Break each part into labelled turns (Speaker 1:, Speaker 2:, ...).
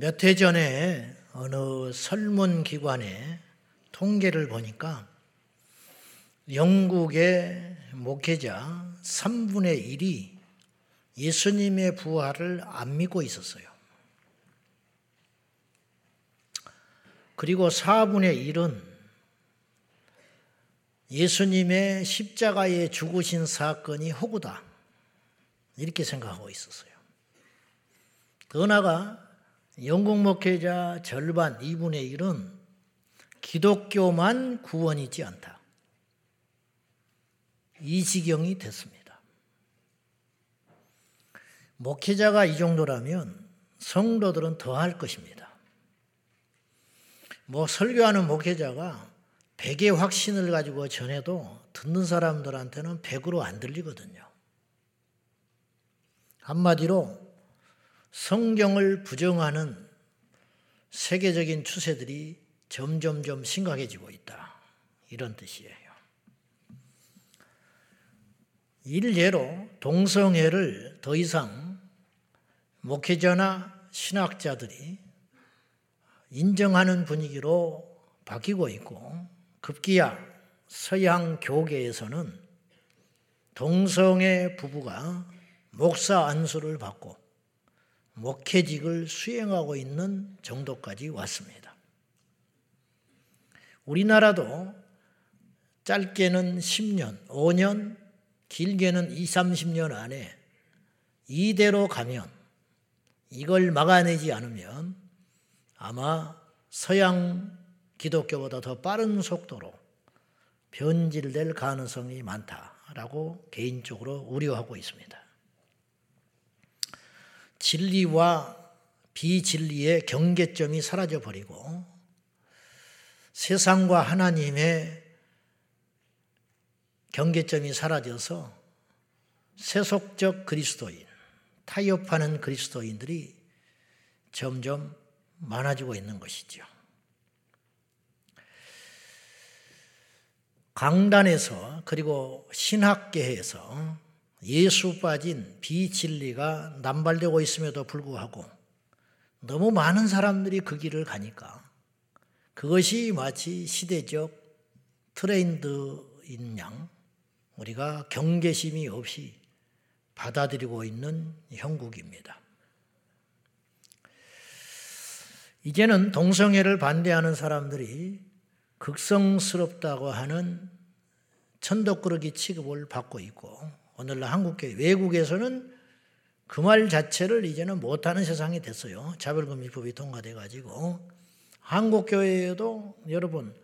Speaker 1: 몇 해 전에 어느 설문기관의 통계를 보니까 영국의 목회자 3분의 1이 예수님의 부활을 안 믿고 있었어요. 그리고 4분의 1은 예수님의 십자가에 죽으신 사건이 허구다. 이렇게 생각하고 있었어요. 더 나아가 영국 목회자 절반 2분의 1은 기독교만 구원이지 않다. 이 지경이 됐습니다. 목회자가 이 정도라면 성도들은 더할 것입니다. 뭐 설교하는 목회자가 백의 확신을 가지고 전해도 듣는 사람들한테는 백으로 안 들리거든요. 한마디로 성경을 부정하는 세계적인 추세들이 점점점 심각해지고 있다. 이런 뜻이에요. 일례로 동성애를 더 이상 목회자나 신학자들이 인정하는 분위기로 바뀌고 있고 급기야 서양 교계에서는 동성애 부부가 목사 안수를 받고 목회직을 수행하고 있는 정도까지 왔습니다. 우리나라도 짧게는 10년, 5년, 길게는 20, 30년 안에 이대로 가면 이걸 막아내지 않으면 아마 서양 기독교보다 더 빠른 속도로 변질될 가능성이 많다라고 개인적으로 우려하고 있습니다. 진리와 비진리의 경계점이 사라져 버리고 세상과 하나님의 경계점이 사라져서 세속적 그리스도인, 타협하는 그리스도인들이 점점 많아지고 있는 것이죠. 강단에서 그리고 신학계에서 예수 빠진 비진리가 남발되고 있음에도 불구하고 너무 많은 사람들이 그 길을 가니까 그것이 마치 시대적 트렌드인 양 우리가 경계심이 없이 받아들이고 있는 형국입니다. 이제는 동성애를 반대하는 사람들이 극성스럽다고 하는 천덕꾸러기 취급을 받고 있고 오늘날 한국교회 외국에서는 그 말 자체를 이제는 못하는 세상이 됐어요. 차별금지법이 통과돼 가지고 한국교회에도 여러분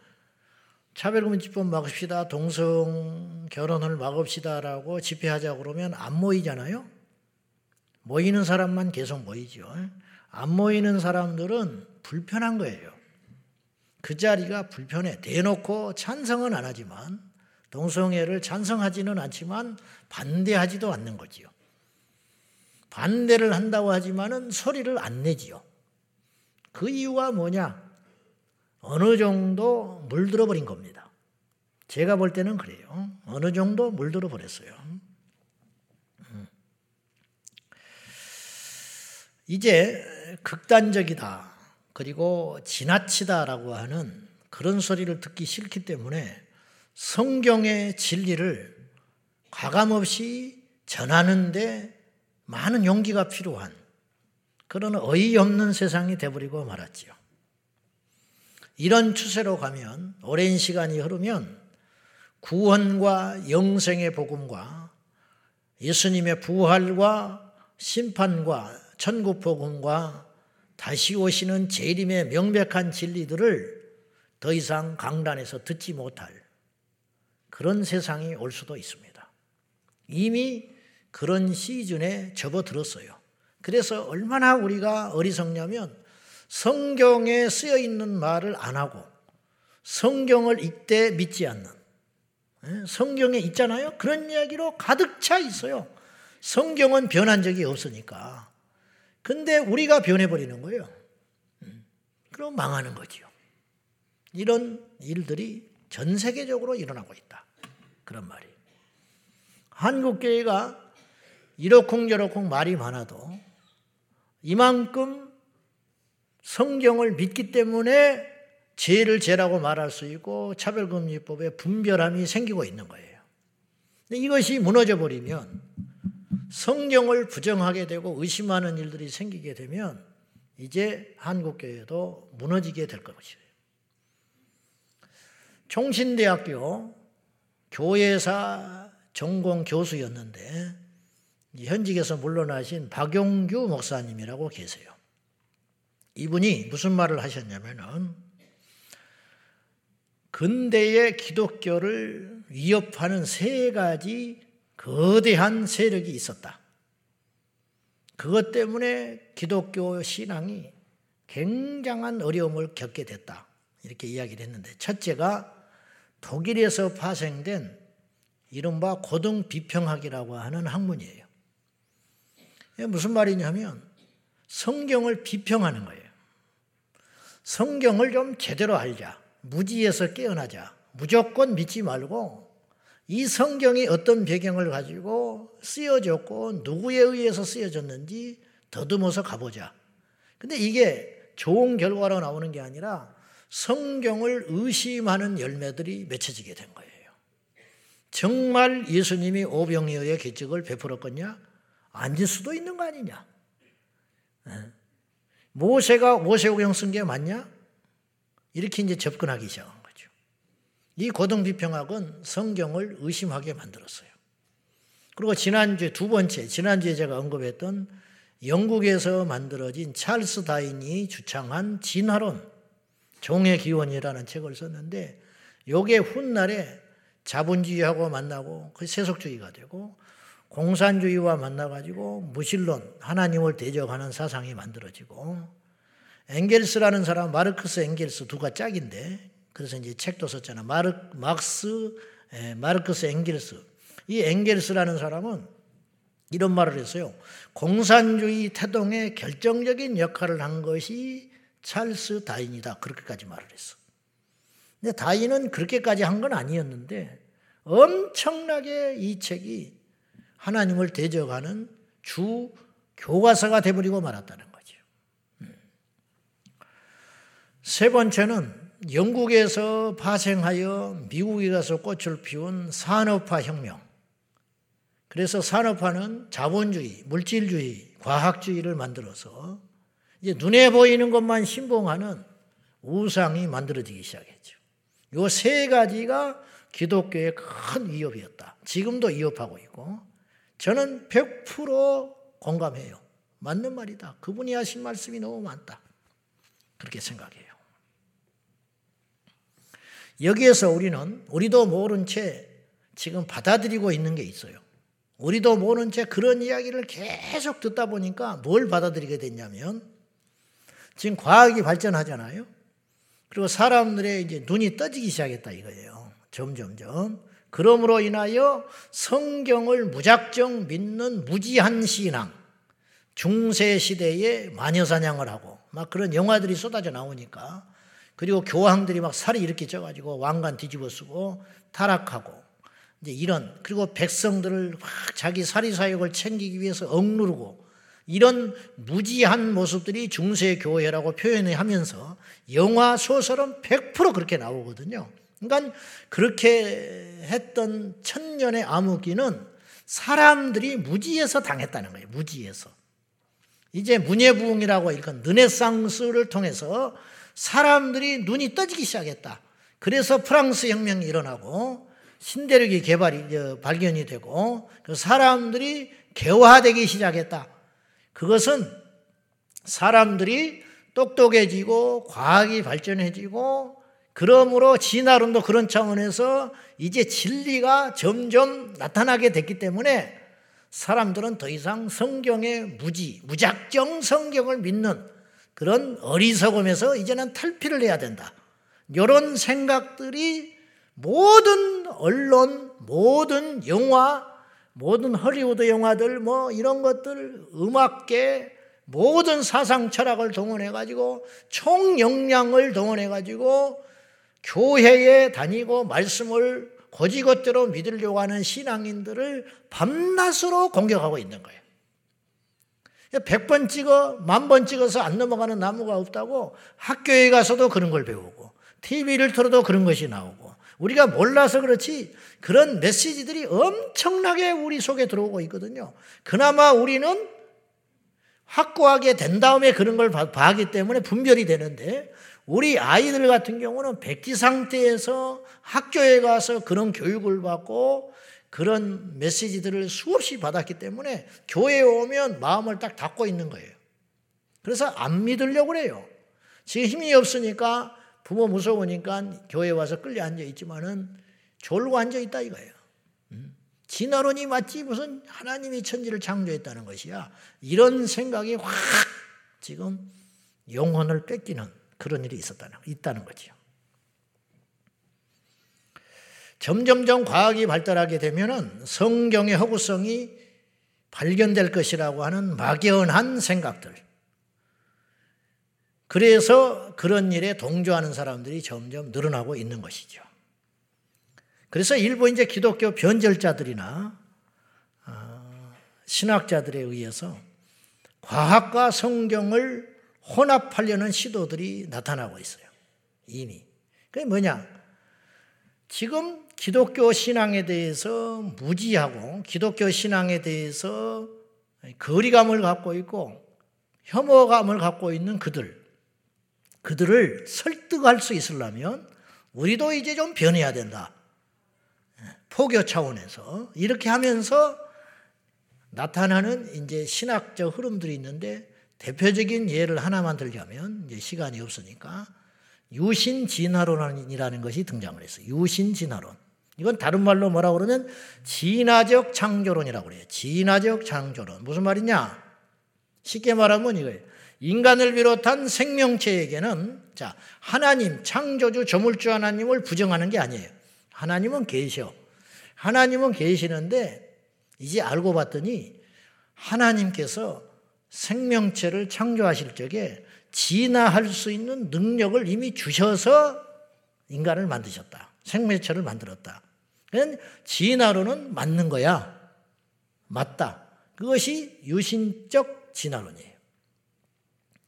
Speaker 1: 차별금지법 막읍시다 동성 결혼을 막읍시다라고 집회하자 그러면 안 모이잖아요. 모이는 사람만 계속 모이죠. 안 모이는 사람들은 불편한 거예요. 그 자리가 불편해. 대놓고 찬성은 안 하지만 동성애를 찬성하지는 않지만 반대하지도 않는 거지요. 반대를 한다고 하지만은 소리를 안 내지요. 그 이유가 뭐냐? 어느 정도 물들어 버린 겁니다. 제가 볼 때는 그래요. 어느 정도 물들어 버렸어요. 음. 이제 극단적이다. 그리고 지나치다라고 하는 그런 소리를 듣기 싫기 때문에 성경의 진리를 과감없이 전하는데 많은 용기가 필요한 그런 어이없는 세상이 되버리고 말았지요. 이런 추세로 가면 오랜 시간이 흐르면 구원과 영생의 복음과 예수님의 부활과 심판과 천국 복음과 다시 오시는 재림의 명백한 진리들을 더 이상 강단에서 듣지 못할 그런 세상이 올 수도 있습니다. 이미 그런 시즌에 접어들었어요. 그래서 얼마나 우리가 어리석냐면 성경에 쓰여 있는 말을 안 하고 성경을 읽되 믿지 않는 예, 성경에 있잖아요. 그런 이야기로 가득 차 있어요. 성경은 변한 적이 없으니까. 근데 우리가 변해버리는 거예요. 음, 그럼 망하는 거지요. 이런 일들이 전 세계적으로 일어나고 있다. 그런 말이. 한국 교회가 이러쿵저러쿵 말이 많아도 이만큼 성경을 믿기 때문에 죄를 죄라고 말할 수 있고 차별금지법에 분별함이 생기고 있는 거예요. 이것이 무너져 버리면 성경을 부정하게 되고 의심하는 일들이 생기게 되면 이제 한국교회도 무너지게 될 것이에요. 총신대학교 교회사 전공 교수였는데 현직에서 물러나신 박용규 목사님이라고 계세요. 이분이 무슨 말을 하셨냐면은 근대의 기독교를 위협하는 세 가지 거대한 세력이 있었다. 그것 때문에 기독교 신앙이 굉장한 어려움을 겪게 됐다. 이렇게 이야기를 했는데 첫째가 독일에서 파생된 이른바 고등 비평학이라고 하는 학문이에요. 무슨 말이냐면 성경을 비평하는 거예요. 성경을 좀 제대로 알자. 무지에서 깨어나자. 무조건 믿지 말고 이 성경이 어떤 배경을 가지고 쓰여졌고 누구에 의해서 쓰여졌는지 더듬어서 가보자. 근데 이게 좋은 결과로 나오는 게 아니라 성경을 의심하는 열매들이 맺혀지게 된 거예요. 정말 예수님이 오병이어의 기적을 베풀었겠냐? 아닐 수도 있는 거 아니냐? 예. 모세가 모세오경 쓴 게 맞냐? 이렇게 이제 접근하기 시작한 거죠. 이 고등 비평학은 성경을 의심하게 만들었어요. 그리고 지난주에 두 번째, 지난주에 제가 언급했던 영국에서 만들어진 찰스 다인이 주창한 진화론, 종의 기원이라는 책을 썼는데, 요게 훗날에 자본주의하고 만나고 그 세속주의가 되고 공산주의와 만나가지고 무신론, 하나님을 대적하는 사상이 만들어지고 엥겔스라는 사람, 마르크스 엥겔스 두가 짝인데 그래서 이제 책도 썼잖아. 마르, 막스, 에, 마르크스 엥겔스. 이 엥겔스라는 사람은 이런 말을 했어요. 공산주의 태동에 결정적인 역할을 한 것이 찰스 다인이다. 그렇게까지 말을 했어. 근데 다인은 그렇게까지 한 건 아니었는데 엄청나게 이 책이 하나님을 대적하는 주 교과서가 되버리고 말았다는 거죠. 음. 세 번째는 영국에서 파생하여 미국에 가서 꽃을 피운 산업화 혁명. 그래서 산업화는 자본주의, 물질주의, 과학주의를 만들어서 이제 눈에 보이는 것만 신봉하는 우상이 만들어지기 시작했죠. 이세 가지가 기독교의 큰 위협이었다. 지금도 위협하고 있고 저는 100% 공감해요. 맞는 말이다. 그분이 하신 말씀이 너무 많다. 그렇게 생각해요. 여기에서 우리는 우리도 모른 채 지금 받아들이고 있는 게 있어요. 우리도 모른 채 그런 이야기를 계속 듣다 보니까 뭘 받아들이게 됐냐면 지금 과학이 발전하잖아요. 그리고 사람들의 이제 눈이 떠지기 시작했다 이거예요. 점점점. 그러므로 인하여 성경을 무작정 믿는 무지한 신앙, 중세 시대에 마녀 사냥을 하고 막 그런 영화들이 쏟아져 나오니까 그리고 교황들이 막 살이 이렇게 쪄가지고 왕관 뒤집어 쓰고 타락하고 이제 이런 그리고 백성들을 막 자기 사리 사역을 챙기기 위해서 억누르고 이런 무지한 모습들이 중세 교회라고 표현하면서 영화 소설은 100% 그렇게 나오거든요. 그러니까 그렇게 했던 천년의 암흑기는 사람들이 무지에서 당했다는 거예요. 무지에서. 이제 문예부흥이라고 일컫는 르네상스를 통해서 사람들이 눈이 떠지기 시작했다. 그래서 프랑스 혁명이 일어나고 신대륙이 개발이 발견이 되고 그 사람들이 개화되기 시작했다. 그것은 사람들이 똑똑해지고 과학이 발전해지고 그러므로 진화론도 그런 차원에서 이제 진리가 점점 나타나게 됐기 때문에 사람들은 더 이상 성경의 무지, 무작정 성경을 믿는 그런 어리석음에서 이제는 탈피를 해야 된다. 이런 생각들이 모든 언론, 모든 영화, 모든 헐리우드 영화들, 뭐 이런 것들, 음악계, 모든 사상 철학을 동원해 가지고 총 역량을 동원해 가지고 교회에 다니고 말씀을 거지것대로 믿으려고 하는 신앙인들을 밤낮으로 공격하고 있는 거예요. 100번 찍어, 만 번 찍어서 안 넘어가는 나무가 없다고 학교에 가서도 그런 걸 배우고, TV를 틀어도 그런 것이 나오고, 우리가 몰라서 그렇지 그런 메시지들이 엄청나게 우리 속에 들어오고 있거든요. 그나마 우리는 확고하게 된 다음에 그런 걸 봐기 때문에 분별이 되는데 우리 아이들 같은 경우는 백지 상태에서 학교에 가서 그런 교육을 받고 그런 메시지들을 수없이 받았기 때문에 교회에 오면 마음을 딱 닫고 있는 거예요. 그래서 안 믿으려고 그래요. 지금 힘이 없으니까 부모 무서우니까 교회 와서 끌려 앉아 있지만은 졸고 앉아 있다 이거예요. 음? 진화론이 맞지 무슨 하나님이 천지를 창조했다는 것이야. 이런 생각이 확 지금 영혼을 뺏기는 그런 일이 있었다는 있다는 거죠. 점점점 과학이 발달하게 되면은 성경의 허구성이 발견될 것이라고 하는 막연한 생각들. 그래서 그런 일에 동조하는 사람들이 점점 늘어나고 있는 것이죠. 그래서 일부 이제 기독교 변절자들이나 어, 신학자들에 의해서 과학과 성경을 혼합하려는 시도들이 나타나고 있어요. 이미. 그게 뭐냐? 지금 기독교 신앙에 대해서 무지하고 기독교 신앙에 대해서 거리감을 갖고 있고 혐오감을 갖고 있는 그들, 그들을 설득할 수 있으려면 우리도 이제 좀 변해야 된다. 포교 차원에서 이렇게 하면서 나타나는 이제 신학적 흐름들이 있는데 대표적인 예를 하나만 들자면 이제 시간이 없으니까 유신 진화론이라는 것이 등장을 했어요. 유신 진화론. 이건 다른 말로 뭐라 그러면 진화적 창조론이라고 그래요. 진화적 창조론. 무슨 말이냐? 쉽게 말하면 이거예요. 인간을 비롯한 생명체에게는 자, 하나님 창조주 조물주 하나님을 부정하는 게 아니에요. 하나님은 계셔. 하나님은 계시는데 이제 알고 봤더니 하나님께서 생명체를 창조하실 적에 진화할 수 있는 능력을 이미 주셔서 인간을 만드셨다. 생명체를 만들었다. 진화론은 맞는 거야. 맞다. 그것이 유신적 진화론이에요.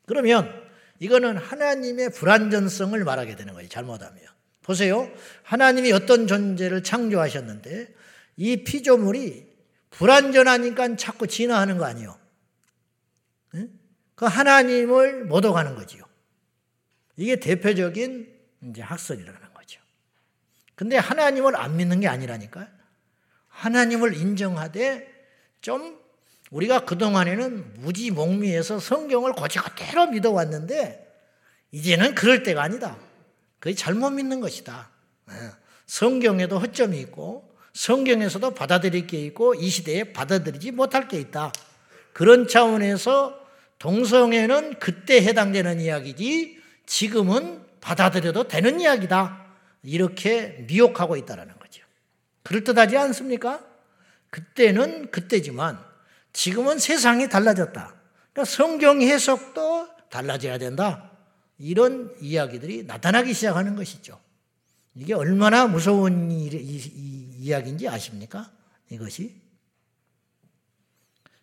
Speaker 1: 그러면 이거는 하나님의 불완전성을 말하게 되는 거예요. 잘못하면. 보세요. 하나님이 어떤 존재를 창조하셨는데 이 피조물이 불완전하니까 자꾸 진화하는 거 아니에요. 그 하나님을 못 오가는 거지요. 이게 대표적인 이제 학설이라는 거죠. 근데 하나님을 안 믿는 게 아니라니까. 하나님을 인정하되 좀 우리가 그동안에는 무지몽미해서 성경을 고지고대로 믿어왔는데 이제는 그럴 때가 아니다. 그게 잘못 믿는 것이다. 예. 성경에도 허점이 있고 성경에서도 받아들일 게 있고 이 시대에 받아들이지 못할 게 있다. 그런 차원에서 동성애는 그때 해당되는 이야기지 지금은 받아들여도 되는 이야기다. 이렇게 미혹하고 있다는 거죠. 그럴듯하지 않습니까? 그때는 그때지만 지금은 세상이 달라졌다. 그러니까 성경 해석도 달라져야 된다. 이런 이야기들이 나타나기 시작하는 것이죠. 이게 얼마나 무서운 이, 이, 이, 이야기인지 아십니까? 이것이.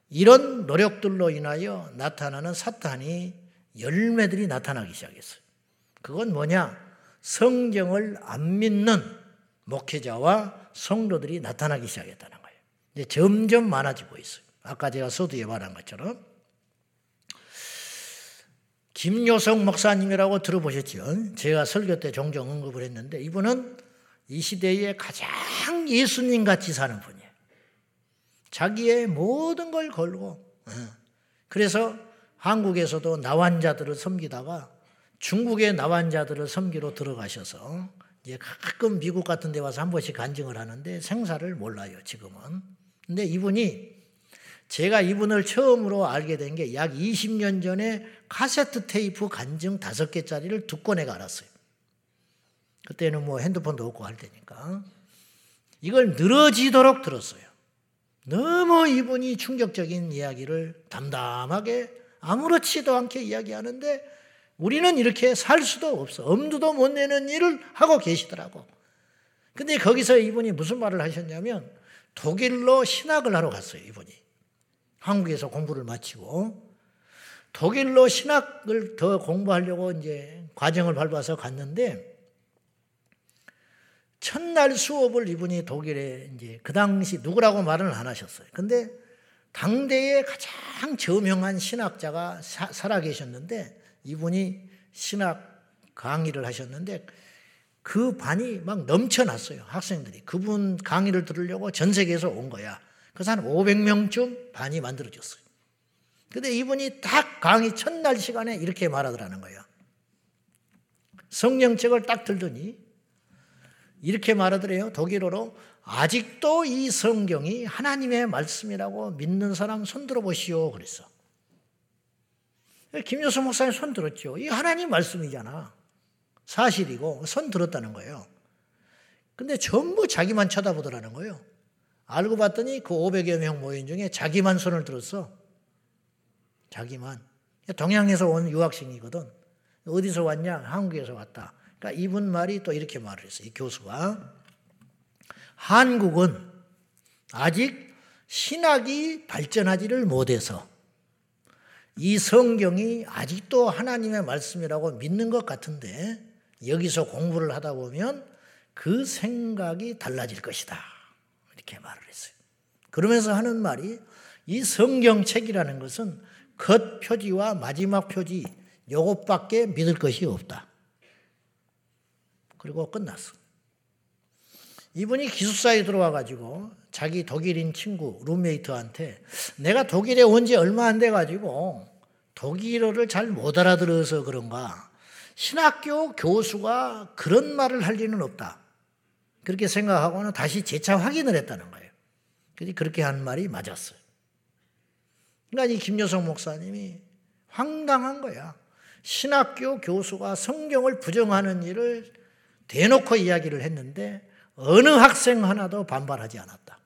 Speaker 1: 이런 노력들로 인하여 나타나는 사탄이 열매들이 나타나기 시작했어요. 그건 뭐냐? 성경을 안 믿는 목회자와 성도들이 나타나기 시작했다는 거예요. 이제 점점 많아지고 있어요. 아까 제가 서두에 말한 것처럼 김요성 목사님이라고 들어보셨죠? 제가 설교 때 종종 언급을 했는데 이분은 이 시대에 가장 예수님 같이 사는 분이에요. 자기의 모든 걸 걸고 예. 그래서 한국에서도 나환자들을 섬기다가 중국의 나환자들을 섬기러 들어가셔서 이제 가끔 미국 같은 데 와서 한 번씩 간증을 하는데 생사를 몰라요, 지금은. 근데 이분이 제가 이분을 처음으로 알게 된 게 약 20년 전에 카세트 테이프 간증 다섯 개짜리를 두 권에 갈았어요. 그때는 뭐 핸드폰도 없고 할 때니까. 이걸 늘어지도록 들었어요. 너무 이분이 충격적인 이야기를 담담하게 아무렇지도 않게 이야기하는데 우리는 이렇게 살 수도 없어. 엄두도 못 내는 일을 하고 계시더라고. 근데 거기서 이분이 무슨 말을 하셨냐면 독일로 신학을 하러 갔어요, 이분이. 한국에서 공부를 마치고. 독일로 신학을 더 공부하려고 이제 과정을 밟아서 갔는데 첫날 수업을 이분이 독일에 이제 그 당시 누구라고 말은 안 하셨어요. 근데 당대의 가장 저명한 신학자가 사, 살아 계셨는데 이분이 신학 강의를 하셨는데 그 반이 막 넘쳐났어요. 학생들이. 그분 강의를 들으려고 전 세계에서 온 거야. 그래서 한 500명쯤 반이 만들어졌어요. 근데 이분이 딱 강의 첫날 시간에 이렇게 말하더라는 거예요. 성령책을 딱 들더니 이렇게 말하더래요. 독일어로 아직도 이 성경이 하나님의 말씀이라고 믿는 사람 손 들어 보시오. 그랬어. 김여수 목사님 손 들었죠. 이 하나님 말씀이잖아. 사실이고 손 들었다는 거예요. 근데 전부 자기만 쳐다보더라는 거예요. 알고 봤더니 그 500여 명 모인 중에 자기만 손을 들었어. 자기만. 동양에서 온 유학생이거든. 어디서 왔냐? 한국에서 왔다. 그러니까 이분 말이 또 이렇게 말을 했어요. 이 교수가. 한국은 아직 신학이 발전하지를 못해서 이 성경이 아직도 하나님의 말씀이라고 믿는 것 같은데 여기서 공부를 하다 보면 그 생각이 달라질 것이다. 이렇게 말을 했어요. 그러면서 하는 말이 이 성경책이라는 것은 겉 표지와 마지막 표지 요것밖에 믿을 것이 없다. 그리고 끝났어. 이분이 기숙사에 들어와 가지고 자기 독일인 친구 룸메이트한테 내가 독일에 온 지 얼마 안 돼 가지고 독일어를 잘 못 알아들어서 그런가 신학교 교수가 그런 말을 할 리는 없다. 그렇게 생각하고는 다시 재차 확인을 했다는 거예요. 그렇게 한 말이 맞았어요. 그러니까 이 김여성 목사님이 황당한 거야. 신학교 교수가 성경을 부정하는 일을 대놓고 이야기를 했는데 어느 학생 하나도 반발하지 않았다.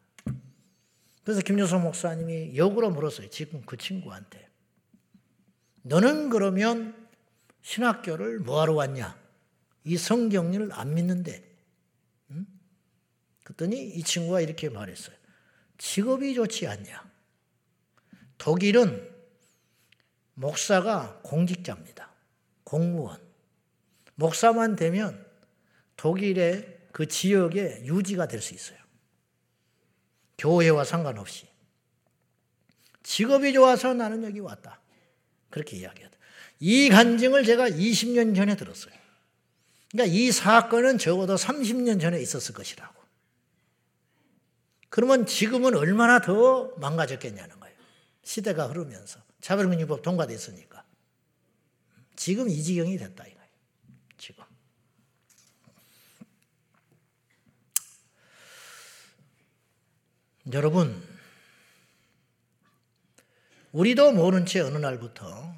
Speaker 1: 그래서 김여성 목사님이 역으로 물었어요. 지금 그 친구한테. 너는 그러면 신학교를 뭐하러 왔냐? 이 성경을 안 믿는데. 응? 그랬더니 이 친구가 이렇게 말했어요. 직업이 좋지 않냐? 독일은 목사가 공직자입니다. 공무원. 목사만 되면 독일의 그 지역에 유지가 될 수 있어요. 교회와 상관없이. 직업이 좋아서 나는 여기 왔다. 그렇게 이야기하다. 이 간증을 제가 20년 전에 들었어요. 그러니까 이 사건은 적어도 30년 전에 있었을 것이라고. 그러면 지금은 얼마나 더 망가졌겠냐는 거예요. 시대가 흐르면서. 차별금융법 통과됐으니까. 지금 이 지경이 됐다 이거예요. 지금. 여러분, 우리도 모른 채 어느 날부터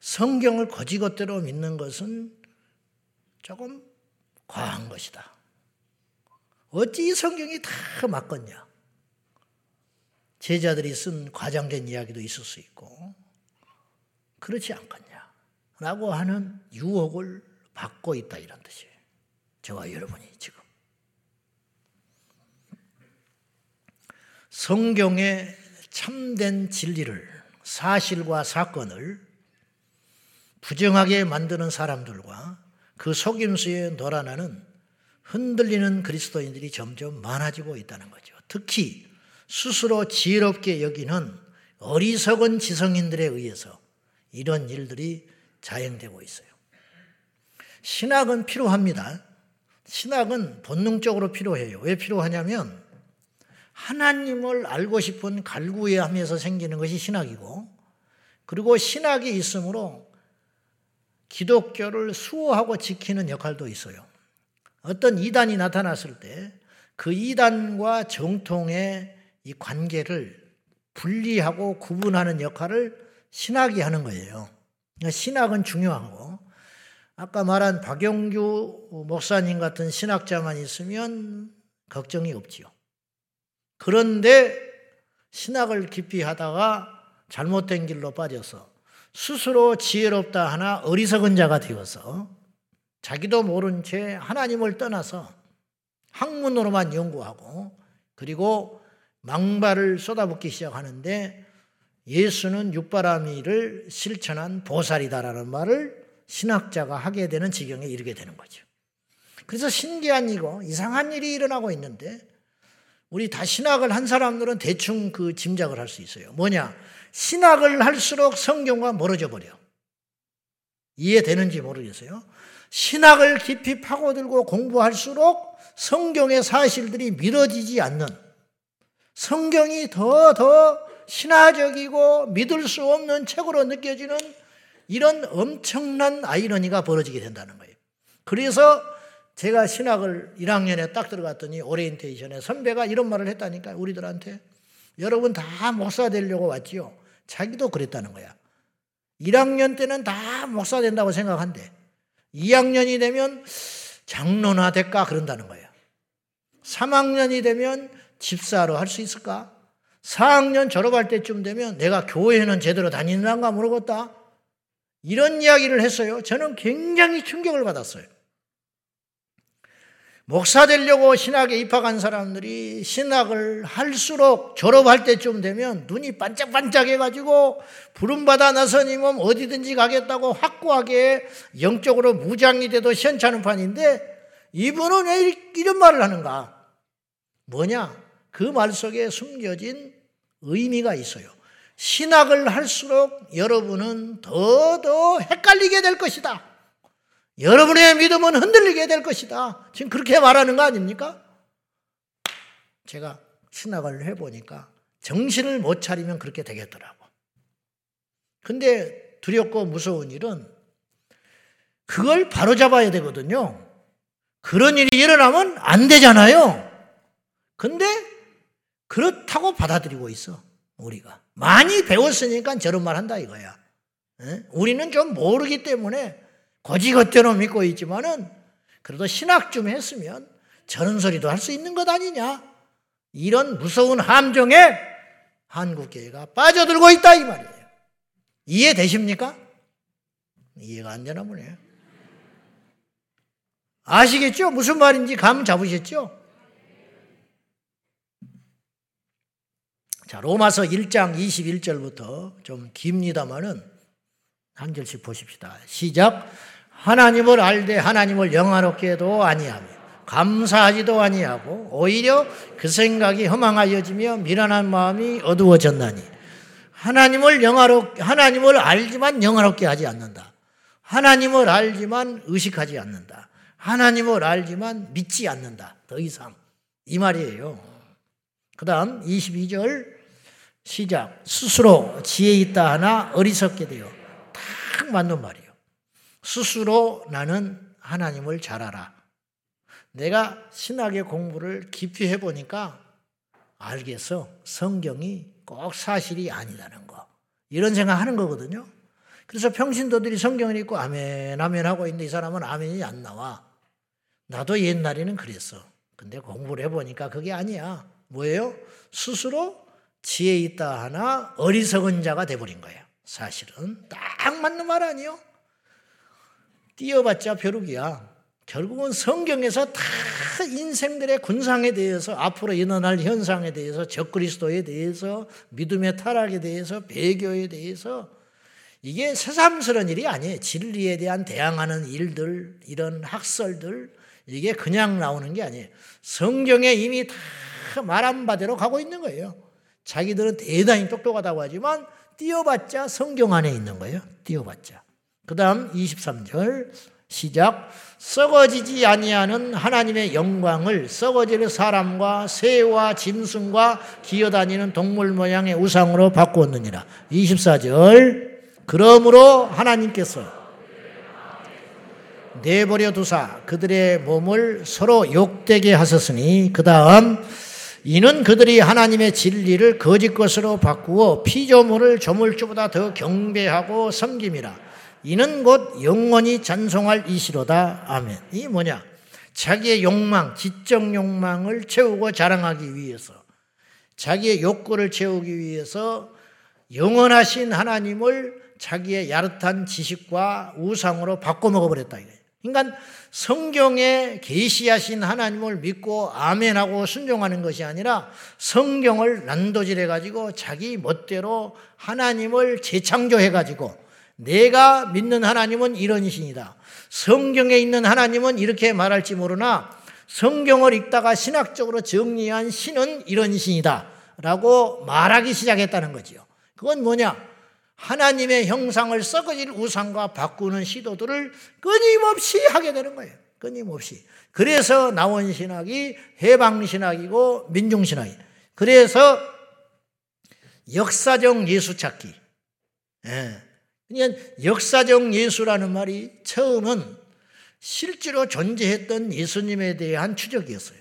Speaker 1: 성경을 거지것대로 믿는 것은 조금 과한 것이다. 어찌 성경이 다 맞겠냐? 제자들이 쓴 과장된 이야기도 있을 수 있고, 그렇지 않겠냐? 라고 하는 유혹을 받고 있다, 이런 뜻이에요. 저와 여러분이 지금. 성경의 참된 진리를, 사실과 사건을 부정하게 만드는 사람들과 그 속임수에 놀아나는 흔들리는 그리스도인들이 점점 많아지고 있다는 거죠. 특히 스스로 지혜롭게 여기는 어리석은 지성인들에 의해서 이런 일들이 자행되고 있어요. 신학은 필요합니다. 신학은 본능적으로 필요해요. 왜 필요하냐면 하나님을 알고 싶은 갈구해하면서 생기는 것이 신학이고 그리고 신학이 있으므로 기독교를 수호하고 지키는 역할도 있어요. 어떤 이단이 나타났을 때 그 이단과 정통의 이 관계를 분리하고 구분하는 역할을 신학이 하는 거예요. 그러니까 신학은 중요하고 아까 말한 박영규 목사님 같은 신학자만 있으면 걱정이 없지요. 그런데 신학을 깊이 하다가 잘못된 길로 빠져서 스스로 지혜롭다 하나 어리석은 자가 되어서 자기도 모른 채 하나님을 떠나서 학문으로만 연구하고 그리고 망발을 쏟아붓기 시작하는데 예수는 육바라미를 실천한 보살이다라는 말을 신학자가 하게 되는 지경에 이르게 되는 거죠. 그래서 신기한 이거, 이상한 일이 일어나고 있는데, 우리 다 신학을 한 사람들은 대충 그 짐작을 할 수 있어요. 뭐냐? 신학을 할수록 성경과 멀어져 버려. 이해되는지 모르겠어요. 신학을 깊이 파고들고 공부할수록 성경의 사실들이 믿어지지 않는 성경이 더, 더 신화적이고 믿을 수 없는 책으로 느껴지는 이런 엄청난 아이러니가 벌어지게 된다는 거예요. 그래서 제가 신학을 1학년에 딱 들어갔더니 오리엔테이션에 선배가 이런 말을 했다니까 우리들한테 여러분 다 목사 되려고 왔지요. 자기도 그랬다는 거야. 1학년 때는 다 목사 된다고 생각한대. 2학년이 되면 장로나 될까 그런다는 거야. 3학년이 되면 집사로 할 수 있을까? 4학년 졸업할 때쯤 되면 내가 교회는 제대로 다니는가 모르겠다. 이런 이야기를 했어요. 저는 굉장히 충격을 받았어요. 목사 되려고 신학에 입학한 사람들이 신학을 할수록 졸업할 때쯤 되면 눈이 반짝반짝 해가지고 부름받아 나서님은 어디든지 가겠다고 확고하게 영적으로 무장이 돼도 시원찮은 판인데 이분은 왜 이런 말을 하는가? 뭐냐? 그 말 속에 숨겨진 의미가 있어요. 신학을 할수록 여러분은 더더 헷갈리게 될 것이다. 여러분의 믿음은 흔들리게 될 것이다. 지금 그렇게 말하는 거 아닙니까? 제가 신학을 해보니까 정신을 못 차리면 그렇게 되겠더라고. 근데 두렵고 무서운 일은 그걸 바로잡아야 되거든요. 그런 일이 일어나면 안 되잖아요. 근데 그렇다고 받아들이고 있어, 우리가. 많이 배웠으니까 저런 말 한다 이거야. 우리는 좀 모르기 때문에 거지것대로 믿고 있지만은 그래도 신학 좀 했으면 저런 소리도 할 수 있는 것 아니냐. 이런 무서운 함정에 한국교회가 빠져들고 있다 이 말이에요. 이해되십니까? 이해가 안 되나 보네요. 아시겠죠? 무슨 말인지 감 잡으셨죠? 자, 로마서 1장 21절부터 좀 깁니다만은 한 절씩 보십시다. 시작. 하나님을 알되 하나님을 영화롭게도 아니하며 감사하지도 아니하고 오히려 그 생각이 허망하여지며 미련한 마음이 어두워졌나니 하나님을 영화롭 하나님을 알지만 영화롭게 하지 않는다. 하나님을 알지만 의식하지 않는다. 하나님을 알지만 믿지 않는다. 더 이상 이 말이에요. 그다음 22절 시작 스스로 지혜 있다 하나 어리석게 되어 딱 맞는 말이에요. 스스로 나는 하나님을 잘 알아. 내가 신학의 공부를 깊이 해보니까 알겠어. 성경이 꼭 사실이 아니라는 거. 이런 생각 하는 거거든요. 그래서 평신도들이 성경을 읽고 아멘, 아멘 하고 있는데 이 사람은 아멘이 안 나와. 나도 옛날에는 그랬어. 근데 공부를 해보니까 그게 아니야. 뭐예요? 스스로 지혜 있다 하나 어리석은 자가 돼버린 거예요. 사실은 딱 맞는 말 아니요? 뛰어봤자 벼룩이야. 결국은 성경에서 다 인생들의 군상에 대해서 앞으로 일어날 현상에 대해서 적그리스도에 대해서 믿음의 타락에 대해서 배교에 대해서 이게 새삼스러운 일이 아니에요. 진리에 대한 대항하는 일들 이런 학설들 이게 그냥 나오는 게 아니에요. 성경에 이미 다 말한 바대로 가고 있는 거예요. 자기들은 대단히 똑똑하다고 하지만 뛰어봤자 성경 안에 있는 거예요. 뛰어봤자. 그 다음 23절 시작. 썩어지지 아니하는 하나님의 영광을 썩어질 사람과 새와 짐승과 기어다니는 동물 모양의 우상으로 바꾸었느니라. 24절 그러므로 하나님께서 내버려 두사 그들의 몸을 서로 욕되게 하셨으니 그 다음 이는 그들이 하나님의 진리를 거짓 것으로 바꾸어 피조물을 조물주보다 더 경배하고 섬김이라 이는 곧 영원히 찬송할 이시로다. 아멘. 이 뭐냐? 자기의 욕망, 지적 욕망을 채우고 자랑하기 위해서, 자기의 욕구를 채우기 위해서 영원하신 하나님을 자기의 야릇한 지식과 우상으로 바꿔 먹어 버렸다. 그러니까 성경에 계시하신 하나님을 믿고 아멘하고 순종하는 것이 아니라 성경을 난도질해 가지고 자기 멋대로 하나님을 재창조해 가지고 내가 믿는 하나님은 이런 신이다. 성경에 있는 하나님은 이렇게 말할지 모르나 성경을 읽다가 신학적으로 정리한 신은 이런 신이다. 라고 말하기 시작했다는 거지요. 그건 뭐냐? 하나님의 형상을 썩어질 우상과 바꾸는 시도들을 끊임없이 하게 되는 거예요. 끊임없이. 그래서 나온 신학이 해방신학이고 민중신학이. 그래서 역사적 예수 찾기. 예. 그러니까 역사적 예수라는 말이 처음은 실제로 존재했던 예수님에 대한 추적이었어요.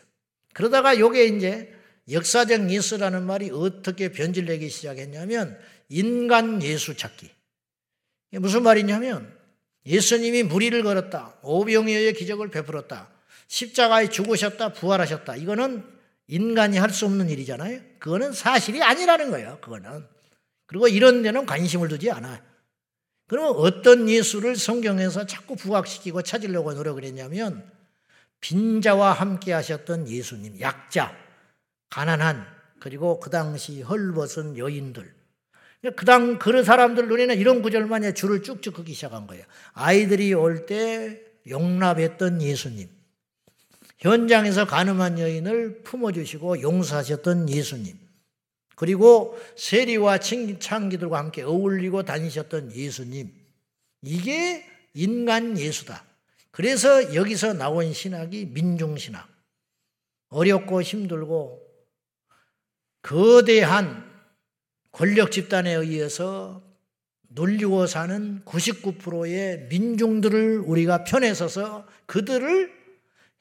Speaker 1: 그러다가 요게 이제 역사적 예수라는 말이 어떻게 변질되기 시작했냐면 인간 예수 찾기. 무슨 말이냐면 예수님이 무리를 걸었다. 오병이어의 기적을 베풀었다. 십자가에 죽으셨다. 부활하셨다. 이거는 인간이 할 수 없는 일이잖아요. 그거는 사실이 아니라는 거예요. 그거는. 그리고 이런 데는 관심을 두지 않아요. 그러면 어떤 예수를 성경에서 자꾸 부각시키고 찾으려고 노력을 했냐면 빈자와 함께 하셨던 예수님, 약자, 가난한, 그리고 그 당시 헐벗은 여인들, 그 당 그 사람들 눈에는 이런 구절만 줄을 쭉쭉 긋기 시작한 거예요. 아이들이 올 때 용납했던 예수님. 현장에서 가늠한 여인을 품어주시고 용서하셨던 예수님. 그리고 세리와 창기들과 함께 어울리고 다니셨던 예수님. 이게 인간 예수다. 그래서 여기서 나온 신학이 민중신학. 어렵고 힘들고 거대한 권력 집단에 의해서 놀리고 사는 99%의 민중들을 우리가 편에 서서 그들을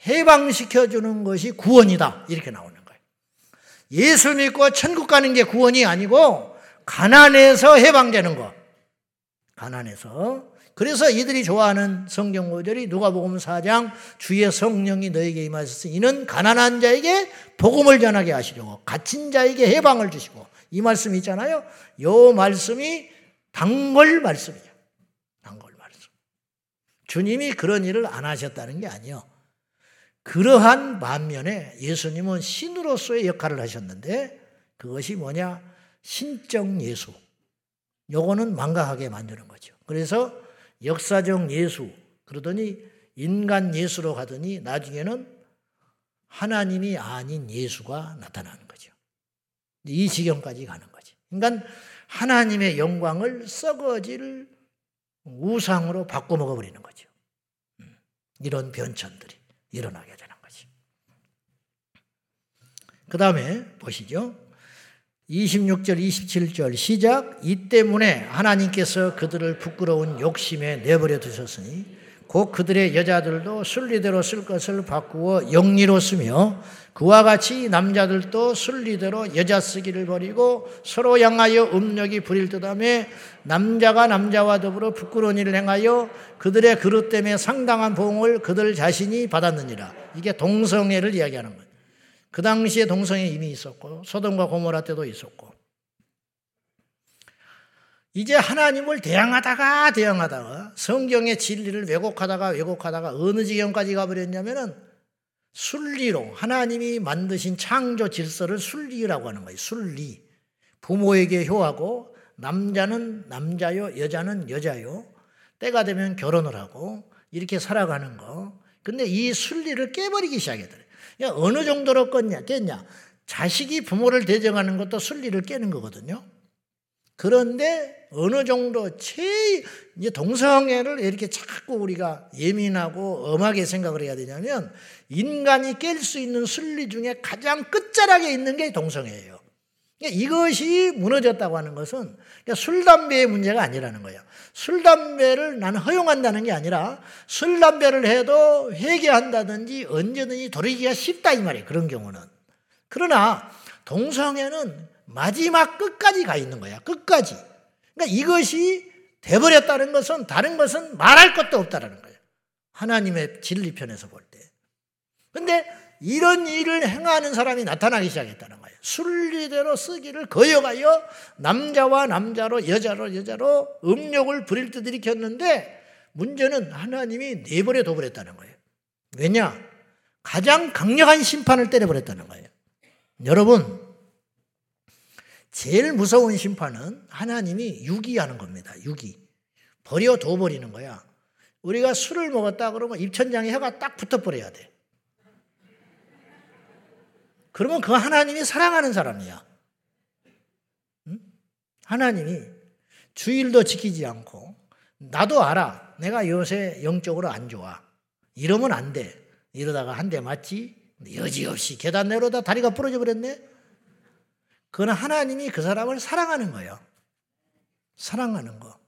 Speaker 1: 해방시켜주는 것이 구원이다. 이렇게 나오는 거 예수 믿고 천국 가는 게 구원이 아니고 가난해서 해방되는 거. 가난해서. 그래서 이들이 좋아하는 성경 구절이 누가복음 4장 주의 성령이 너에게 임하셨으니 이는 가난한 자에게 복음을 전하게 하시려고 갇힌 자에게 해방을 주시고 이 말씀 있잖아요. 요 말씀이 단골 말씀이에요. 단골 말씀. 주님이 그런 일을 안 하셨다는 게 아니에요. 그러한 반면에 예수님은 신으로서의 역할을 하셨는데 그것이 뭐냐? 신적 예수. 요거는 망각하게 만드는 거죠. 그래서 역사적 예수 그러더니 인간 예수로 가더니 나중에는 하나님이 아닌 예수가 나타나는 이 지경까지 가는 거지. 그러니까 하나님의 영광을 썩어질 우상으로 바꿔 먹어버리는 거죠. 음, 이런 변천들이 일어나게. 그 다음에 보시죠. 26절, 27절 시작. 이 때문에 하나님께서 그들을 부끄러운 욕심에 내버려 두셨으니 곧 그들의 여자들도 순리대로 쓸 것을 바꾸어 영리로 쓰며 그와 같이 남자들도 순리대로 여자 쓰기를 버리고 서로 향하여 음력이 부릴 듯하며 남자가 남자와 더불어 부끄러운 일을 행하여 그들의 그릇 때문에 상당한 보응을 그들 자신이 받았느니라. 이게 동성애를 이야기하는 거예요. 그 당시에 동성애 이미 있었고 소돔과 고모라 때도 있었고 이제 하나님을 대항하다가 대항하다가 성경의 진리를 왜곡하다가 왜곡하다가 어느 지경까지 가버렸냐면은 순리로 하나님이 만드신 창조 질서를 순리라고 하는 거예요. 순리. 부모에게 효하고 남자는 남자요, 여자는 여자요. 때가 되면 결혼을 하고 이렇게 살아가는 거. 근데 이 순리를 깨버리기 시작 어느 정도로 깼냐, 깼냐. 자식이 부모를 대정하는 것도 순리를 깨는 거거든요. 그런데 어느 정도 제 이제 동성애를 이렇게 자꾸 우리가 예민하고 엄하게 생각을 해야 되냐면 인간이 깰 수 있는 순리 중에 가장 끝자락에 있는 게 동성애예요. 그러니까 이것이 무너졌다고 하는 것은 그러니까 술, 담배의 문제가 아니라는 거예요. 술, 담배를 나는 허용한다는 게 아니라 술, 담배를 해도 회개한다든지 언제든지 돌이기가 쉽다 이 말이에요. 그런 경우는. 그러나 동성애는 마지막 끝까지 가 있는 거야. 끝까지. 그러니까 이것이 돼버렸다는 것은 다른 것은 말할 것도 없다라는 거예요. 하나님의 진리편에서 볼 때. 근데 이런 일을 행하는 사람이 나타나기 시작했다는 거예요. 순리대로 쓰기를 거여가여 남자와 남자로 여자로 여자로 음욕을 부릴 듯 일으켰는데 문제는 하나님이 내버려 둬버렸다는 거예요. 왜냐? 가장 강력한 심판을 때려버렸다는 거예요. 여러분, 제일 무서운 심판은 하나님이 유기하는 겁니다. 유기. 버려둬 버리는 거야. 우리가 술을 먹었다 그러면 입천장에 혀가 딱 붙어버려야 돼. 그러면 그 하나님이 사랑하는 사람이야. 응? 하나님이 주일도 지키지 않고 나도 알아. 내가 요새 영적으로 안 좋아. 이러면 안 돼. 이러다가 한 대 맞지? 여지없이 계단 내려다 다리가 부러져 버렸네? 그건 하나님이 그 사람을 사랑하는 거예요. 사랑하는 거.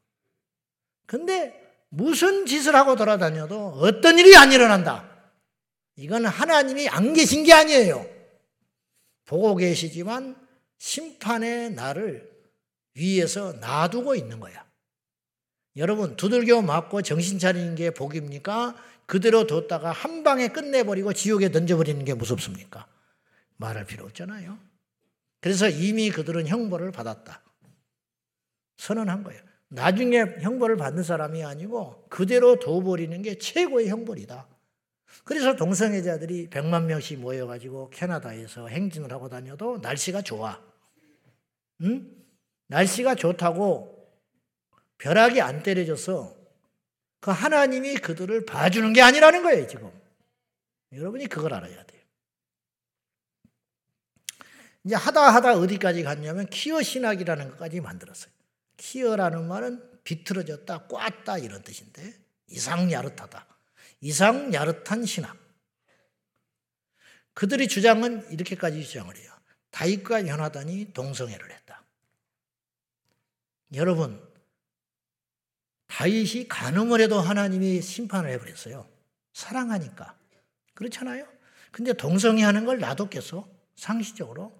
Speaker 1: 근데 무슨 짓을 하고 돌아다녀도 어떤 일이 안 일어난다. 이건 하나님이 안 계신 게 아니에요. 보고 계시지만 심판의 날을 위에서 놔두고 있는 거야. 여러분, 두들겨 맞고 정신 차리는 게 복입니까? 그대로 뒀다가 한 방에 끝내버리고 지옥에 던져버리는 게 무섭습니까? 말할 필요 없잖아요. 그래서 이미 그들은 형벌을 받았다. 선언한 거예요. 나중에 형벌을 받는 사람이 아니고 그대로 둬버리는 게 최고의 형벌이다. 그래서 동성애자들이 100만 명씩 모여가지고 캐나다에서 행진을 하고 다녀도 날씨가 좋아. 응? 날씨가 좋다고 벼락이 안 때려져서 그 하나님이 그들을 봐주는 게 아니라는 거예요, 지금. 여러분이 그걸 알아야 돼요. 이제 하다 하다 어디까지 갔냐면 키어 신학이라는 것까지 만들었어요. 키어라는 말은 비틀어졌다, 꽈다 이런 뜻인데 이상 야릇하다. 이상 야릇한 신학. 그들의 주장은 이렇게까지 주장을 해요. 다윗과 연하단이 동성애를 했다. 여러분, 다윗이 간음을 해도 하나님이 심판을 해버렸어요. 사랑하니까. 그렇잖아요? 근데 동성애 하는 걸 놔뒀겠어? 상식적으로?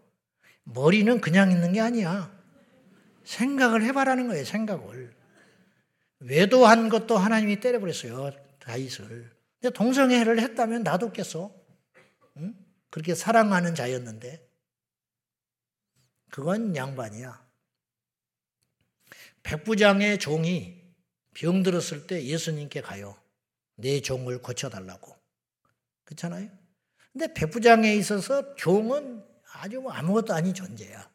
Speaker 1: 머리는 그냥 있는 게 아니야. 생각을 해봐라는 거예요, 생각을. 외도한 것도 하나님이 때려버렸어요, 다윗을. 근데 동성애를 했다면 놔뒀겠어? 응? 그렇게 사랑하는 자였는데. 그건 양반이야. 백부장의 종이 병들었을 때 예수님께 가요. 내 종을 고쳐달라고. 그렇잖아요? 근데 백부장에 있어서 종은 아주 뭐 아무것도 아닌 존재야.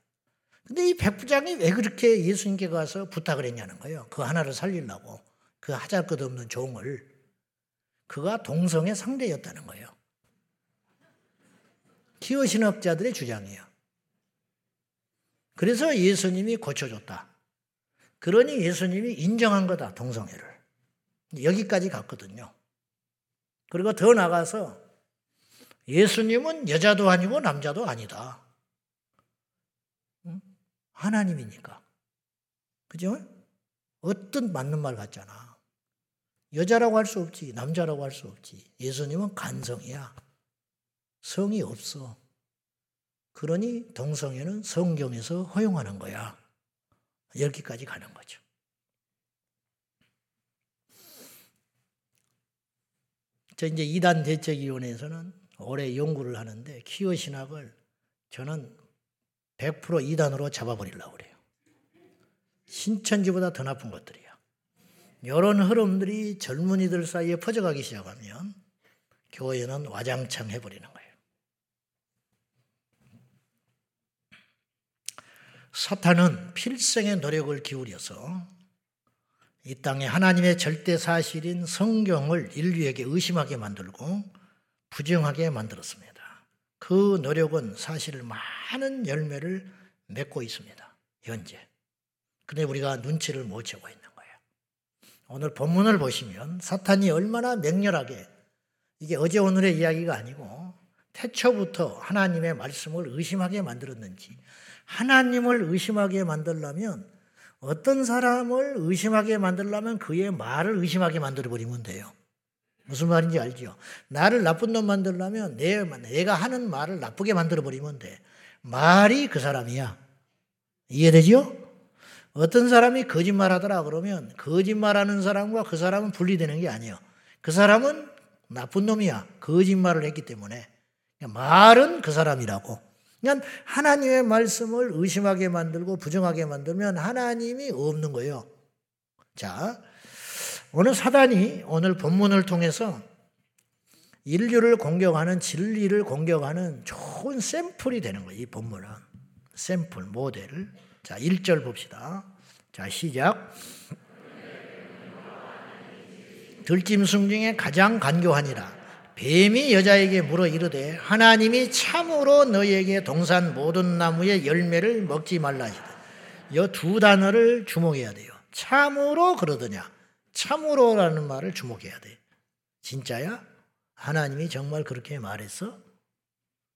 Speaker 1: 근데 이 백부장이 왜 그렇게 예수님께 가서 부탁을 했냐는 거예요. 그 하나를 살리려고. 그 하잘 것 없는 종을. 그가 동성의 상대였다는 거예요. 기어 신학자들의 주장이에요. 그래서 예수님이 고쳐줬다. 그러니 예수님이 인정한 거다, 동성애를. 여기까지 갔거든요. 그리고 더 나가서 예수님은 여자도 아니고 남자도 아니다. 하나님이니까. 그죠? 어떤 맞는 말 같잖아. 여자라고 할 수 없지. 남자라고 할 수 없지. 예수님은 간성이야. 성이 없어. 그러니 동성애는 성경에서 허용하는 거야. 여기까지 가는 거죠. 저 이제 이단 대책위원회에서는 올해 연구를 하는데 키어 신학을 저는 100% 이단으로 잡아버리려고 그래요. 신천지보다 더 나쁜 것들이야. 이런 흐름들이 젊은이들 사이에 퍼져가기 시작하면 교회는 와장창 해버리는 거예요. 사탄은 필생의 노력을 기울여서 이 땅에 하나님의 절대 사실인 성경을 인류에게 의심하게 만들고 부정하게 만들었습니다. 그 노력은 사실 많은 열매를 맺고 있습니다. 현재. 근데 우리가 눈치를 못 채고 있는. 오늘 본문을 보시면 사탄이 얼마나 맹렬하게 이게 어제 오늘의 이야기가 아니고 태초부터 하나님의 말씀을 의심하게 만들었는지 하나님을 의심하게 만들려면 어떤 사람을 의심하게 만들려면 그의 말을 의심하게 만들어 버리면 돼요. 무슨 말인지 알죠? 나를 나쁜 놈 만들려면 내, 내가 하는 말을 나쁘게 만들어버리면 돼. 말이 그 사람이야. 이해되죠? 어떤 사람이 거짓말 하더라 그러면 거짓말하는 사람과 그 사람은 분리되는 게 아니에요. 그 사람은 나쁜 놈이야. 거짓말을 했기 때문에. 말은 그 사람이라고. 그러니까 하나님의 말씀을 의심하게 만들고 부정하게 만들면 하나님이 없는 거예요. 자, 오늘 사단이 오늘 본문을 통해서 인류를 공격하는 진리를 공격하는 좋은 샘플이 되는 거예요. 이 본문은. 샘플, 모델을. 자, 1절 봅시다. 자, 시작. 들짐승 중에 가장 간교하니라. 뱀이 여자에게 물어 이르되 하나님이 참으로 너에게 동산 모든 나무의 열매를 먹지 말라 하시다. 이 두 단어를 주목해야 돼요. 참으로 그러더냐. 참으로라는 말을 주목해야 돼. 진짜야? 하나님이 정말 그렇게 말했어?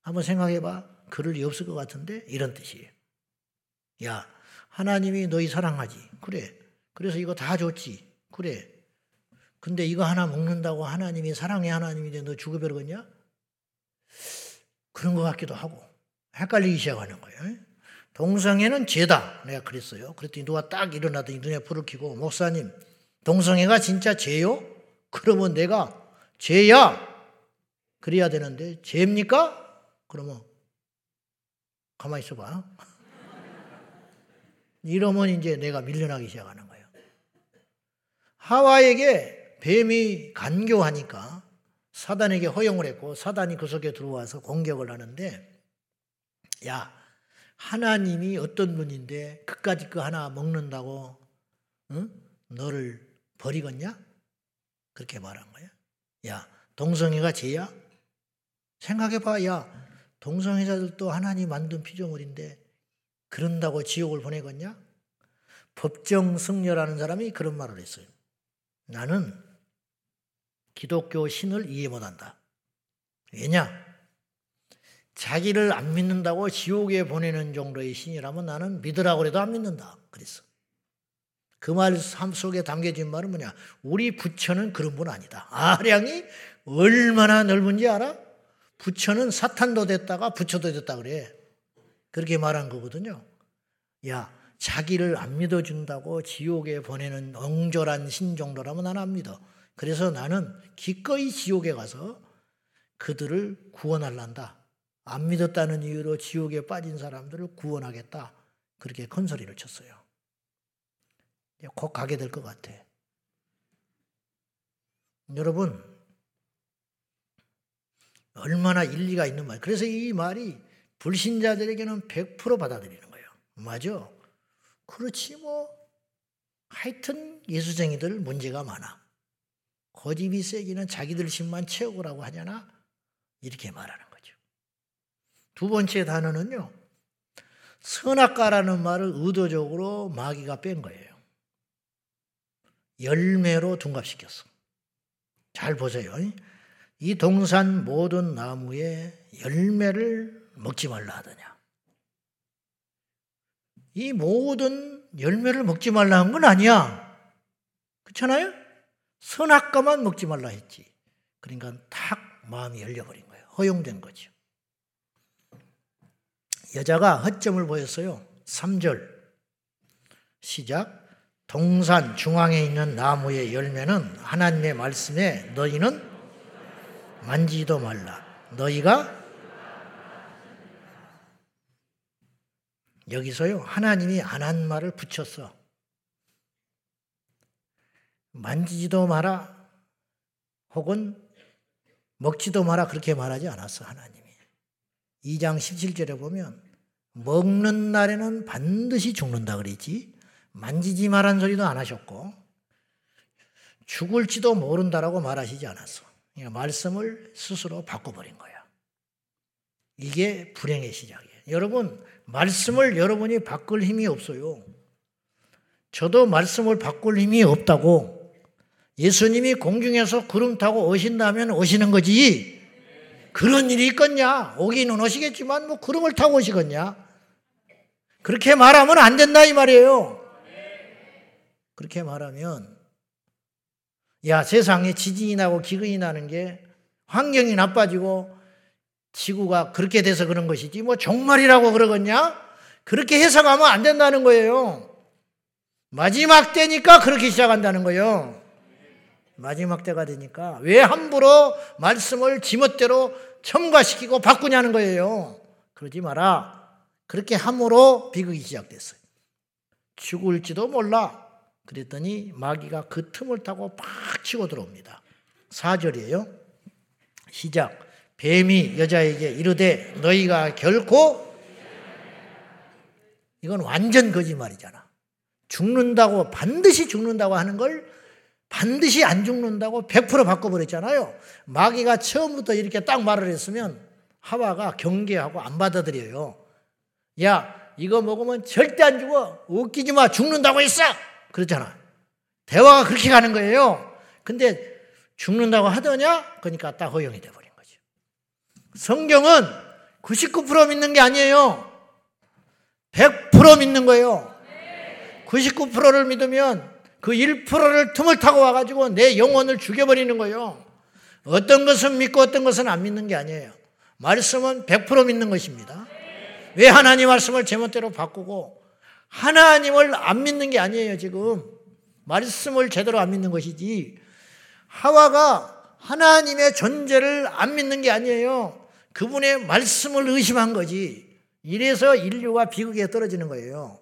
Speaker 1: 한번 생각해 봐. 그럴 리 없을 것 같은데? 이런 뜻이에요. 야, 하나님이 너희 사랑하지. 그래. 그래서 이거 다 줬지. 그래. 근데 이거 하나 먹는다고 하나님이 사랑의 하나님인데 너 죽어버리겠냐? 그런 것 같기도 하고. 헷갈리기 시작하는 거예요. 동성애는 죄다. 내가 그랬어요. 그랬더니 누가 딱 일어나더니 눈에 불을 켜고, 목사님, 동성애가 진짜 죄요? 그러면 내가 죄야. 그래야 되는데, 죄입니까? 그러면, 가만히 있어봐. 이러면 이제 내가 밀려나기 시작하는 거예요. 하와에게 뱀이 간교하니까 사단에게 허용을 했고 사단이 그 속에 들어와서 공격을 하는데 야 하나님이 어떤 분인데 그까짓 거 하나 먹는다고 응? 너를 버리겠냐? 그렇게 말한 거야. 야 동성애가 죄야? 생각해봐. 야 동성애자들도 하나님 만든 피조물인데 그런다고 지옥을 보내겠냐? 법정 승려라는 사람이 그런 말을 했어요. 나는 기독교 신을 이해 못한다. 왜냐? 자기를 안 믿는다고 지옥에 보내는 정도의 신이라면 나는 믿으라고 해도 안 믿는다. 그랬어. 그 말 속에 담겨진 말은 뭐냐? 우리 부처는 그런 분 아니다. 아량이 얼마나 넓은지 알아? 부처는 사탄도 됐다가 부처도 됐다 그래. 그렇게 말한 거거든요. 야, 자기를 안 믿어준다고 지옥에 보내는 엉졸한 신 정도라면 나는 안 믿어. 그래서 나는 기꺼이 지옥에 가서 그들을 구원할란다. 안 믿었다는 이유로 지옥에 빠진 사람들을 구원하겠다. 그렇게 큰 소리를 쳤어요. 곧 가게 될 것 같아. 여러분, 얼마나 일리가 있는 말. 그래서 이 말이 불신자들에게는 100% 받아들이는 거예요. 맞아. 그렇지 뭐. 하여튼 예수쟁이들 문제가 많아. 거짓이 세기는 자기들 심만 채우라고 하잖아. 이렇게 말하는 거죠. 두 번째 단어는요. 선악과라는 말을 의도적으로 마귀가 뺀 거예요. 열매로 둔갑시켰어. 잘 보세요. 이 동산 모든 나무에 열매를 먹지 말라 하더냐. 이 모든 열매를 먹지 말라 한 건 아니야. 그렇잖아요? 선악과만 먹지 말라 했지. 그러니까 탁 마음이 열려버린 거예요. 허용된 거죠. 여자가 허점을 보였어요. 3절. 시작. 동산 중앙에 있는 나무의 열매는 하나님의 말씀에 너희는 만지도 말라. 너희가 여기서요, 하나님이 안 한 말을 붙였어. 만지지도 마라, 혹은 먹지도 마라, 그렇게 말하지 않았어, 하나님이. 2장 17절에 보면, 먹는 날에는 반드시 죽는다 그랬지, 만지지 마란 소리도 안 하셨고, 죽을지도 모른다라고 말하시지 않았어. 그러니까 말씀을 스스로 바꿔버린 거야. 이게 불행의 시작이에요. 여러분, 말씀을 여러분이 바꿀 힘이 없어요. 저도 말씀을 바꿀 힘이 없다고. 예수님이 공중에서 구름 타고 오신다면 오시는 거지. 그런 일이 있겠냐? 오기는 오시겠지만 뭐 구름을 타고 오시겠냐? 그렇게 말하면 안 된다 이 말이에요. 그렇게 말하면 야 세상에 지진이 나고 기근이 나는 게 환경이 나빠지고 지구가 그렇게 돼서 그런 것이지 뭐 종말이라고 그러겠냐? 그렇게 해석하면 안 된다는 거예요. 마지막 때니까 그렇게 시작한다는 거예요. 마지막 때가 되니까 왜 함부로 말씀을 지멋대로 첨가시키고 바꾸냐는 거예요. 그러지 마라. 그렇게 함으로 비극이 시작됐어요. 죽을지도 몰라. 그랬더니 마귀가 그 틈을 타고 팍 치고 들어옵니다. 4절이에요. 시작. 뱀이 여자에게 이르되 너희가 결코 이건 완전 거짓말이잖아. 죽는다고 반드시 죽는다고 하는 걸 반드시 안 죽는다고 100% 바꿔버렸잖아요. 마귀가 처음부터 이렇게 딱 말을 했으면 하와가 경계하고 안 받아들여요. 야, 이거 먹으면 절대 안 죽어. 웃기지 마. 죽는다고 했어. 그렇잖아. 대화가 그렇게 가는 거예요. 근데 죽는다고 하더냐? 그러니까 딱 허용이 거죠. 성경은 99% 믿는 게 아니에요. 100% 믿는 거예요. 99%를 믿으면 그 1%를 틈을 타고 와가지고 내 영혼을 죽여버리는 거예요. 어떤 것은 믿고 어떤 것은 안 믿는 게 아니에요. 말씀은 100% 믿는 것입니다. 왜 하나님 말씀을 제멋대로 바꾸고 하나님을 안 믿는 게 아니에요, 지금. 말씀을 제대로 안 믿는 것이지. 하와가 하나님의 존재를 안 믿는 게 아니에요. 그분의 말씀을 의심한 거지. 이래서 인류가 비극에 떨어지는 거예요.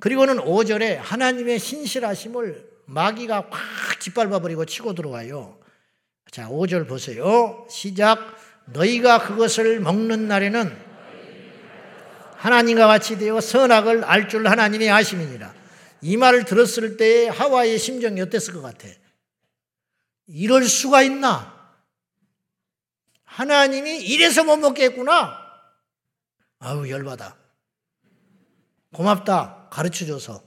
Speaker 1: 그리고는 5절에 하나님의 신실하심을 마귀가 꽉 짓밟아 버리고 치고 들어와요. 자, 5절 보세요. 시작. 너희가 그것을 먹는 날에는 하나님과 같이 되어 선악을 알 줄 하나님이 아심이니라. 이 말을 들었을 때 하와의 심정이 어땠을 것 같아? 이럴 수가 있나? 하나님이 이래서 못 먹겠구나. 아우 열받아. 고맙다. 가르쳐 줘서.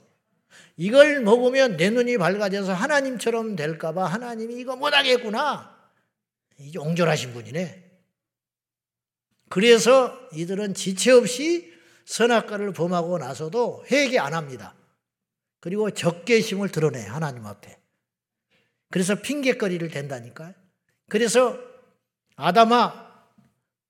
Speaker 1: 이걸 먹으면 내 눈이 밝아져서 하나님처럼 될까봐 하나님이 이거 못하겠구나. 이게 옹졸하신 분이네. 그래서 이들은 지체 없이 선악과를 범하고 나서도 회개 안 합니다. 그리고 적개심을 드러내 하나님 앞에. 그래서 핑계거리를 댄다니까요. 그래서 아담아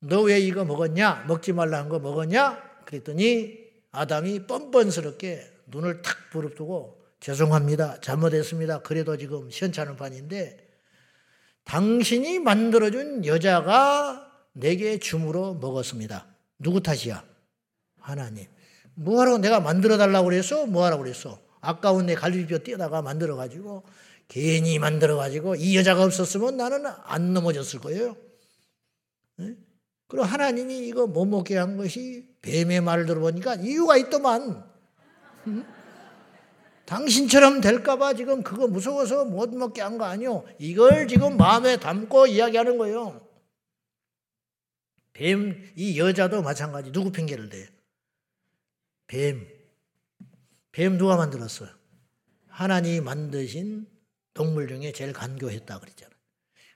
Speaker 1: 너 왜 이거 먹었냐? 먹지 말라 한 거 먹었냐? 그랬더니 아담이 뻔뻔스럽게 눈을 탁 부릅뜨고 죄송합니다. 잘못했습니다. 그래도 지금 시원찮은 판인데 당신이 만들어준 여자가 내게 줌으로 먹었습니다. 누구 탓이야? 하나님. 뭐하러 내가 만들어 달라고 그랬어? 뭐하라고 그랬어? 아까운 내 갈비뼈 띄어다가 만들어 가지고 괜히 만들어 가지고 이 여자가 없었으면 나는 안 넘어졌을 거예요. 네? 그리고 하나님이 이거 못 먹게 한 것이 뱀의 말을 들어보니까 이유가 있더만. 응? 당신처럼 될까봐 지금 그거 무서워서 못 먹게 한 거 아니요. 이걸 지금 마음에 담고 이야기하는 거예요. 뱀, 이 여자도 마찬가지. 누구 핑계를 대? 뱀. 뱀 누가 만들었어요? 하나님이 만드신 동물 중에 제일 간교했다 그랬잖아요.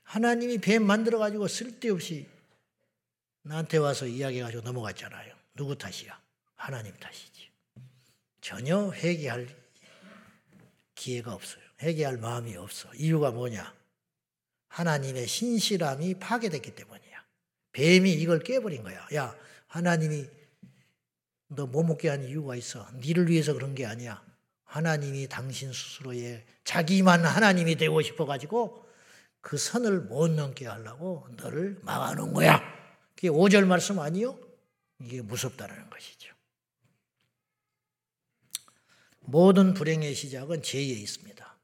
Speaker 1: 하나님이 뱀 만들어가지고 쓸데없이 나한테 와서 이야기해가지고 넘어갔잖아요. 누구 탓이야? 하나님 탓이지. 전혀 회개할 기회가 없어요. 회개할 마음이 없어. 이유가 뭐냐? 하나님의 신실함이 파괴됐기 때문이야. 뱀이 이걸 깨버린 거야. 야, 하나님이 너 못 먹게 한 이유가 있어. 니를 위해서 그런 게 아니야. 하나님이 당신 스스로의 자기만 하나님이 되고 싶어가지고 그 선을 못 넘게 하려고 너를 막아놓은 거야. 그게 5절 말씀 아니요? 이게 무섭다는 것이죠. 모든 불행의 시작은 죄에 있습니다.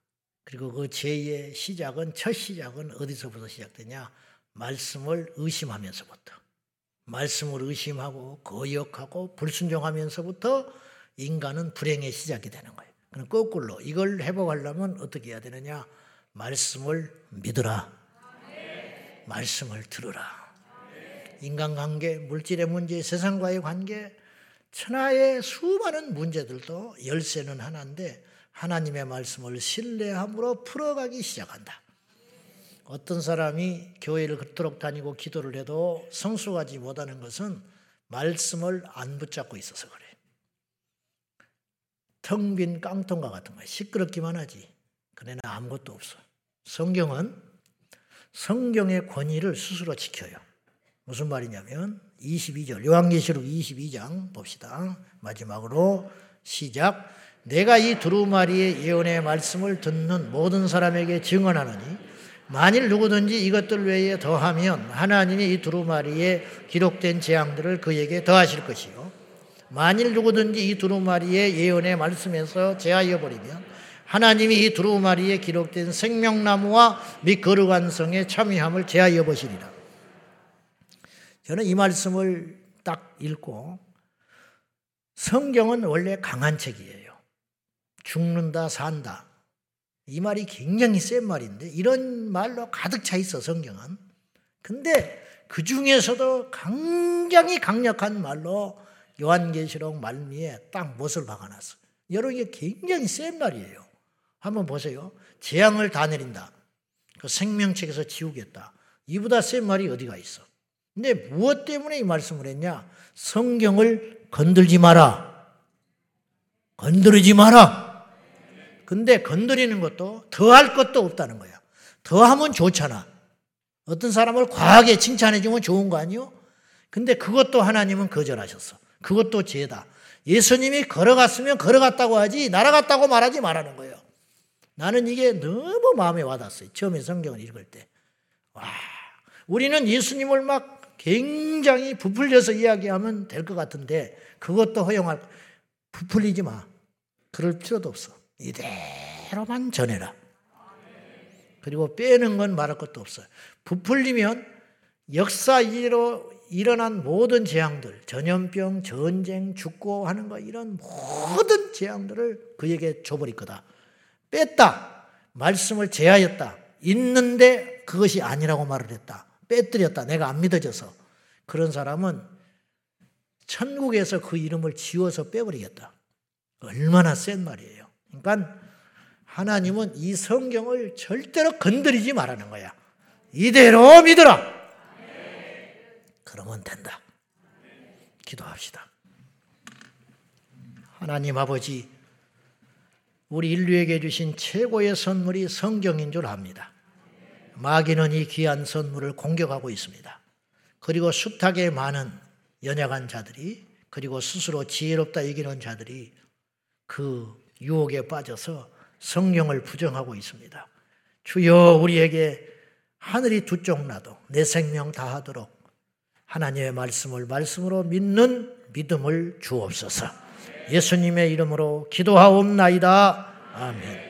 Speaker 1: 그리고 그 죄의 시작은 첫 시작은 어디서부터 시작되냐? 말씀을 의심하면서부터. 말씀을 의심하고 거역하고 불순종하면서부터 인간은 불행의 시작이 되는 거예요. 그럼 거꾸로 이걸 회복하려면 어떻게 해야 되느냐? 말씀을 믿으라. 말씀을 들으라. 인간관계, 물질의 문제, 세상과의 관계, 천하의 수많은 문제들도 열쇠는 하나인데 하나님의 말씀을 신뢰함으로 풀어가기 시작한다. 어떤 사람이 교회를 그토록 다니고 기도를 해도 성숙하지 못하는 것은 말씀을 안 붙잡고 있어서 그래. 텅 빈 깡통과 같은 거야. 시끄럽기만 하지. 그러나 아무것도 없어. 성경은 성경의 권위를 스스로 지켜요. 무슨 말이냐면 22절 요한계시록 22장 봅시다. 마지막으로 시작 내가 이 두루마리의 예언의 말씀을 듣는 모든 사람에게 증언하노니 만일 누구든지 이것들 외에 더하면 하나님이 이 두루마리에 기록된 재앙들을 그에게 더하실 것이요 만일 누구든지 이 두루마리의 예언의 말씀에서 제하여 버리면 하나님이 이 두루마리에 기록된 생명나무와 및 거룩한 성에 참여함을 제하여 보시리라. 저는 이 말씀을 딱 읽고 성경은 원래 강한 책이에요. 죽는다, 산다. 이 말이 굉장히 센 말인데 이런 말로 가득 차 있어 성경은. 근데 그 중에서도 굉장히 강력한 말로 요한계시록 말미에 딱 못을 박아놨어. 여러분 이게 굉장히 센 말이에요. 한번 보세요. 재앙을 다 내린다. 그 생명책에서 지우겠다. 이보다 센 말이 어디가 있어? 근데 무엇 때문에 이 말씀을 했냐? 성경을 건들지 마라. 건드리지 마라. 근데 건드리는 것도 더할 것도 없다는 거야. 더하면 좋잖아. 어떤 사람을 과하게 칭찬해 주면 좋은 거 아니요? 근데 그것도 하나님은 거절하셨어. 그것도 죄다. 예수님이 걸어갔으면 걸어갔다고 하지 날아갔다고 말하지 말라는 거예요. 나는 이게 너무 마음에 와닿았어요. 처음에 성경을 읽을 때. 와, 우리는 예수님을 막 굉장히 부풀려서 이야기하면 될 것 같은데 그것도 허용할 부풀리지 마. 그럴 필요도 없어. 이대로만 전해라. 그리고 빼는 건 말할 것도 없어요. 부풀리면 역사로 일어난 모든 재앙들, 전염병, 전쟁, 죽고 하는 거 이런 모든 재앙들을 그에게 줘버릴 거다. 뺐다. 말씀을 제하였다. 있는데 그것이 아니라고 말을 했다. 빼뜨렸다. 내가 안 믿어져서. 그런 사람은 천국에서 그 이름을 지워서 빼버리겠다. 얼마나 센 말이에요. 그러니까 하나님은 이 성경을 절대로 건드리지 말라는 거야. 이대로 믿어라. 그러면 된다. 기도합시다. 하나님 아버지, 우리 인류에게 주신 최고의 선물이 성경인 줄 압니다. 마귀는 이 귀한 선물을 공격하고 있습니다. 그리고 숱하게 많은 연약한 자들이 그리고 스스로 지혜롭다 여기는 자들이 그 유혹에 빠져서 성경을 부정하고 있습니다. 주여 우리에게 하늘이 두 쪽 나도 내 생명 다하도록 하나님의 말씀을 말씀으로 믿는 믿음을 주옵소서. 예수님의 이름으로 기도하옵나이다. 아멘.